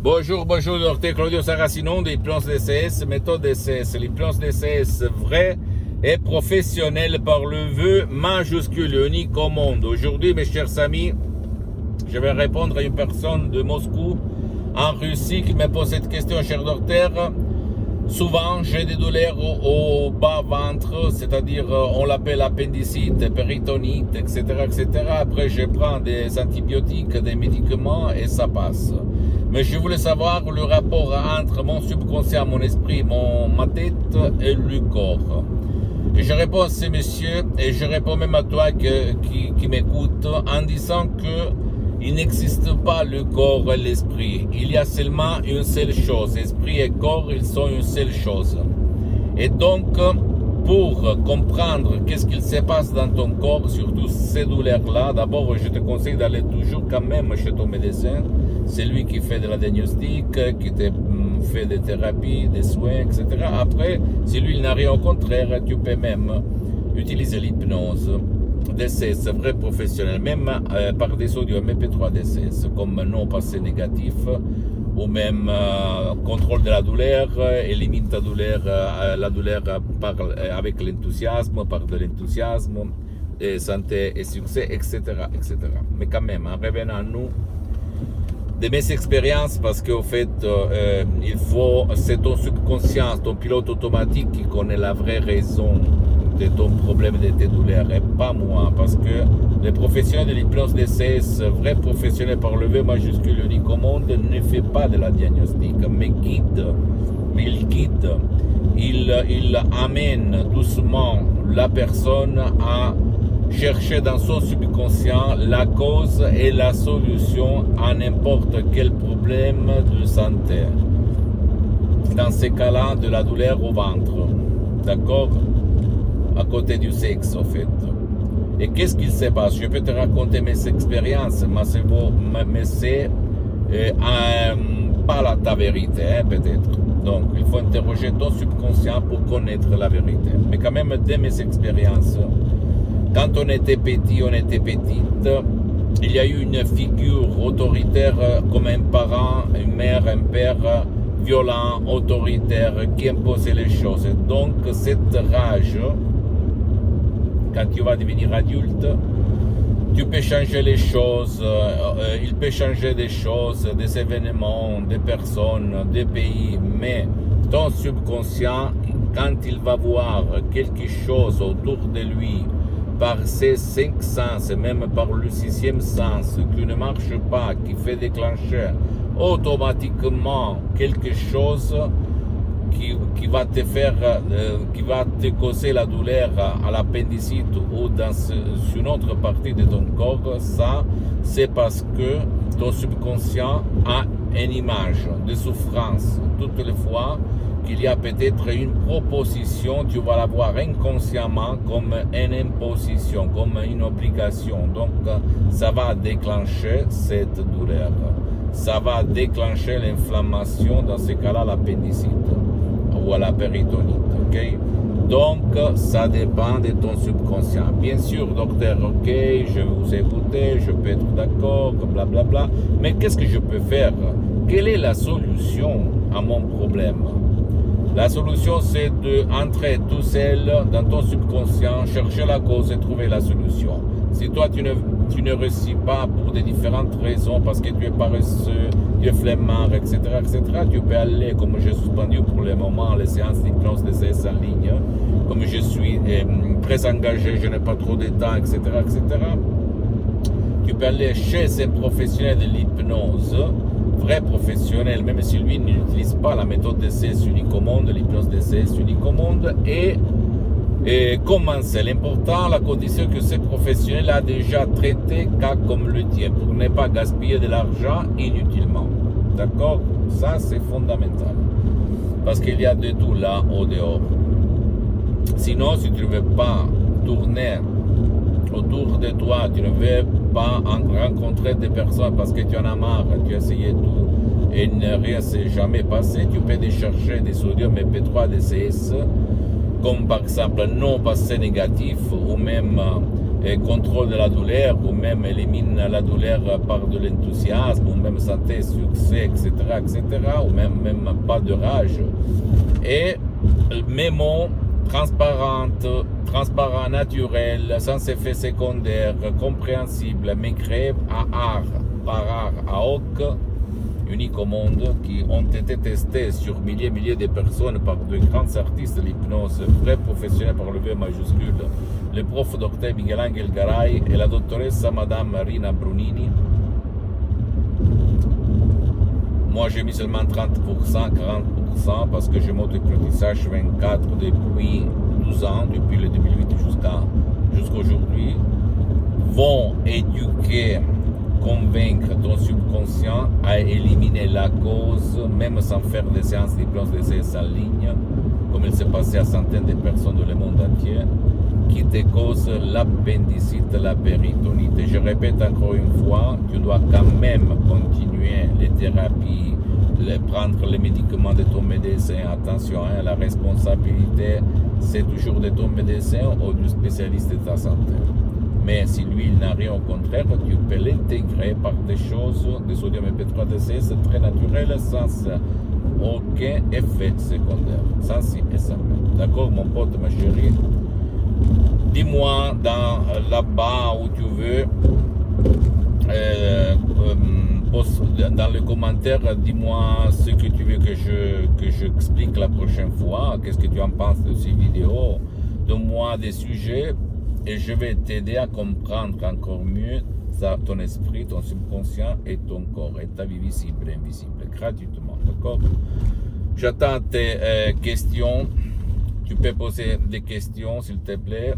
Bonjour, bonjour, docteur Claudio Saracino des plans DCS, méthode DCS, les plans DCS vrais et professionnels par le vœu majuscule, unique au monde. Aujourd'hui, mes chers amis, je vais répondre à une personne de Moscou, en Russie, qui me pose cette question, cher docteur. Souvent, j'ai des douleurs au, bas ventre, c'est-à-dire on l'appelle appendicite, péritonite, etc., etc. Après, je prends des antibiotiques, des médicaments et ça passe. Mais je voulais savoir le rapport entre mon subconscient, mon esprit, mon, ma tête et le corps. Et je réponds à ces messieurs, et je réponds même à toi qui, qui m'écoute, en disant que il n'existe pas le corps et l'esprit. Il y a seulement une seule chose. Esprit et corps, ils sont une seule chose. Et donc, pour comprendre qu'est-ce qu'il se passe dans ton corps, surtout ces douleurs-là, d'abord, je te conseille d'aller toujours quand même chez ton médecin. C'est lui qui fait de la diagnostic, qui te mm, fait des thérapies, des soins, etc. Après, si lui, il n'a rien au contraire, tu peux même utiliser l'hypnose. DCS, vrai professionnel, même euh, par des audios MP3 DCS, comme non passé négatif, ou même euh, contrôle de la douleur, élimine ta douleur, euh, la douleur avec l'enthousiasme, par de l'enthousiasme, santé et succès, etc., etc. Mais quand même, en revenant à nous, de mes expériences, parce qu'au fait, il faut, c'est ton subconscient, ton pilote automatique qui connaît la vraie raison de ton problème de tes douleurs et pas moi. Parce que les professionnels de l'hypnose DCS, vrais professionnels par le V majuscule unique au monde, ne fait pas de la diagnostic, mais guide. Mais il guide. Il, il amène doucement la personne à chercher dans son subconscient la cause et la solution à n'importe quel problème de santé. Dans ces cas-là, de la douleur au ventre. D'accord? À côté du sexe, en fait. Et qu'est-ce qu'il se passe Je peux te raconter mes expériences, mais c'est euh, pas la, ta vérité, hein, peut-être. Donc, il faut interroger ton subconscient pour connaître la vérité. Mais quand même, de mes expériences, quand on était petit, on était petite, il y a eu une figure autoritaire comme un parent, une mère, un père violent, autoritaire, qui imposait les choses. Donc, cette rage, quand tu vas devenir adulte, tu peux changer les choses, euh, euh, il peut changer des choses, des événements, des personnes, des pays, mais ton subconscient, quand il va voir quelque chose autour de lui, par ses cinq sens, et même par le sixième sens, qui ne marche pas, qui fait déclencher automatiquement quelque chose, qui, va te faire, euh, qui va te causer la douleur à, l'appendicite ou dans une autre partie de ton corps, ça, c'est parce que ton subconscient a une image de souffrance. Toutes les fois qu'il y a peut-être une proposition, tu vas la voir inconsciemment comme une imposition, comme une obligation. Donc, ça va déclencher cette douleur. Ça va déclencher l'inflammation, dans ce cas-là, l'appendicite ou la péritonite. ok? Donc, ça dépend de ton subconscient. Bien sûr, docteur, ok, je vais vous écouter, je peux être d'accord, blablabla. Bla, mais qu'est-ce que je peux faire? Quelle est la solution à mon problème? La solution, c'est d'entrer tout seul dans ton subconscient, chercher la cause et trouver la solution. Si toi, tu ne tu ne réussis pas pour des différentes raisons, parce que tu es paresseux, tu es flemmard, etc., etc., tu peux aller, comme j'ai suspendu pour le moment les séances d'hypnose de CS en ligne, comme je suis euh, très engagé, je n'ai pas trop de temps, etc., etc., tu peux aller chez un professionnel de l'hypnose, vrai professionnel, même si lui n'utilise pas la méthode de CS unique au monde, l'hypnose de CS unique au monde, et et commencer. L'important, la condition que ce professionnel a déjà traité cas comme le tien pour ne pas gaspiller de l'argent inutilement. D'accord? Ça, c'est fondamental. Parce qu'il y a de tout là au dehors. Sinon, si tu ne veux pas tourner autour de toi, tu ne veux rencontrer des personnes parce que tu en as marre, tu as essayé tout et rien s'est jamais passé, tu peux aller chercher des sodium MP3 DCS comme par exemple non passé négatif ou même euh, contrôle de la douleur ou même élimine la douleur par de l'enthousiasme ou même santé, succès, etc., etc., ou même, même pas de rage. Et mémo transparente, transparent, naturel, sans effet secondaire, compréhensible, mais créé à art, par art, à hoc, unique au monde, qui ont été testés sur milliers et milliers de personnes par de grands artistes l'hypnose, vrais professionnels par le V majuscule, le prof docteur Miguel Angel Garay et la doctoresse Madame Marina Brunini. Moi, j'ai mis seulement 30%, 40% parce que je monte l'apprentissage 24 depuis 12 ans, depuis le 2008 jusqu'à jusqu'aujourd'hui, vont éduquer convaincre ton subconscient à éliminer la cause, même sans faire des séances d'hypnose d'essai en ligne, comme il s'est passé à centaines de personnes dans le monde entier, qui te cause l'appendicite, la péritonite. Et je répète encore une fois, tu dois quand même continuer les thérapies, prendre les médicaments de ton médecin. Attention, hein, la responsabilité, c'est toujours de ton médecin ou du spécialiste de ta santé. Mais si lui, il n'a rien au contraire, tu peux l'intégrer par des choses, des sodium MP3DC, c'est très naturel, sans aucun effet secondaire. Sans si et D'accord, mon pote, ma chérie? Dis-moi dans là-bas où tu veux, euh, dans les commentaires, dis-moi ce que tu veux que je que j'explique la prochaine fois. Qu'est-ce que tu en penses de ces vidéos? Donne-moi des sujets et je vais t'aider à comprendre encore mieux ton esprit, ton subconscient et ton corps, et ta vie visible et invisible, gratuitement. D'accord? J'attends tes euh, questions. Tu peux poser des questions, s'il te plaît.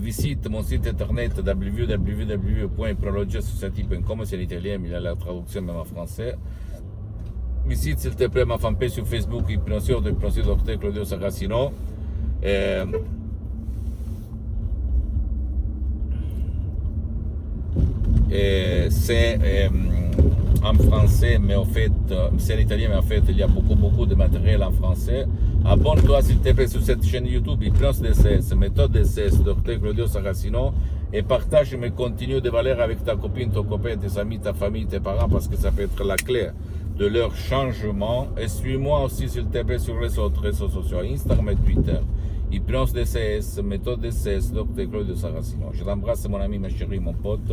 Visite mon site internet www.prologiasociety.com, c'est l'italien, mais il y a la traduction même en français. Visite, s'il te plaît, ma fanpage sur Facebook, Hypnosure, de Docteur Claudio Saracino. c'est euh, en français, mais en fait, euh, c'est en italien, mais en fait, il y a beaucoup, beaucoup de matériel en français. Abonne-toi, s'il te plaît, sur cette chaîne YouTube, Hypnose DCS, méthode DCS, Dr. Claudio Saracino, et partage mes contenus de valeur avec ta copine, ton copain, tes amis, ta famille, tes parents, parce que ça peut être la clé de leur changement. Et suis-moi aussi, s'il te plaît, sur les autres réseaux sociaux, Instagram et Twitter. Hypnose DCS, méthode DCS, Dr. Claudio Saracino. Je t'embrasse, mon ami, ma chérie, mon pote,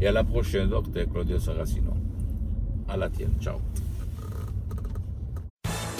et à la prochaine, Dr. Claudio Saracino. À la tienne, ciao.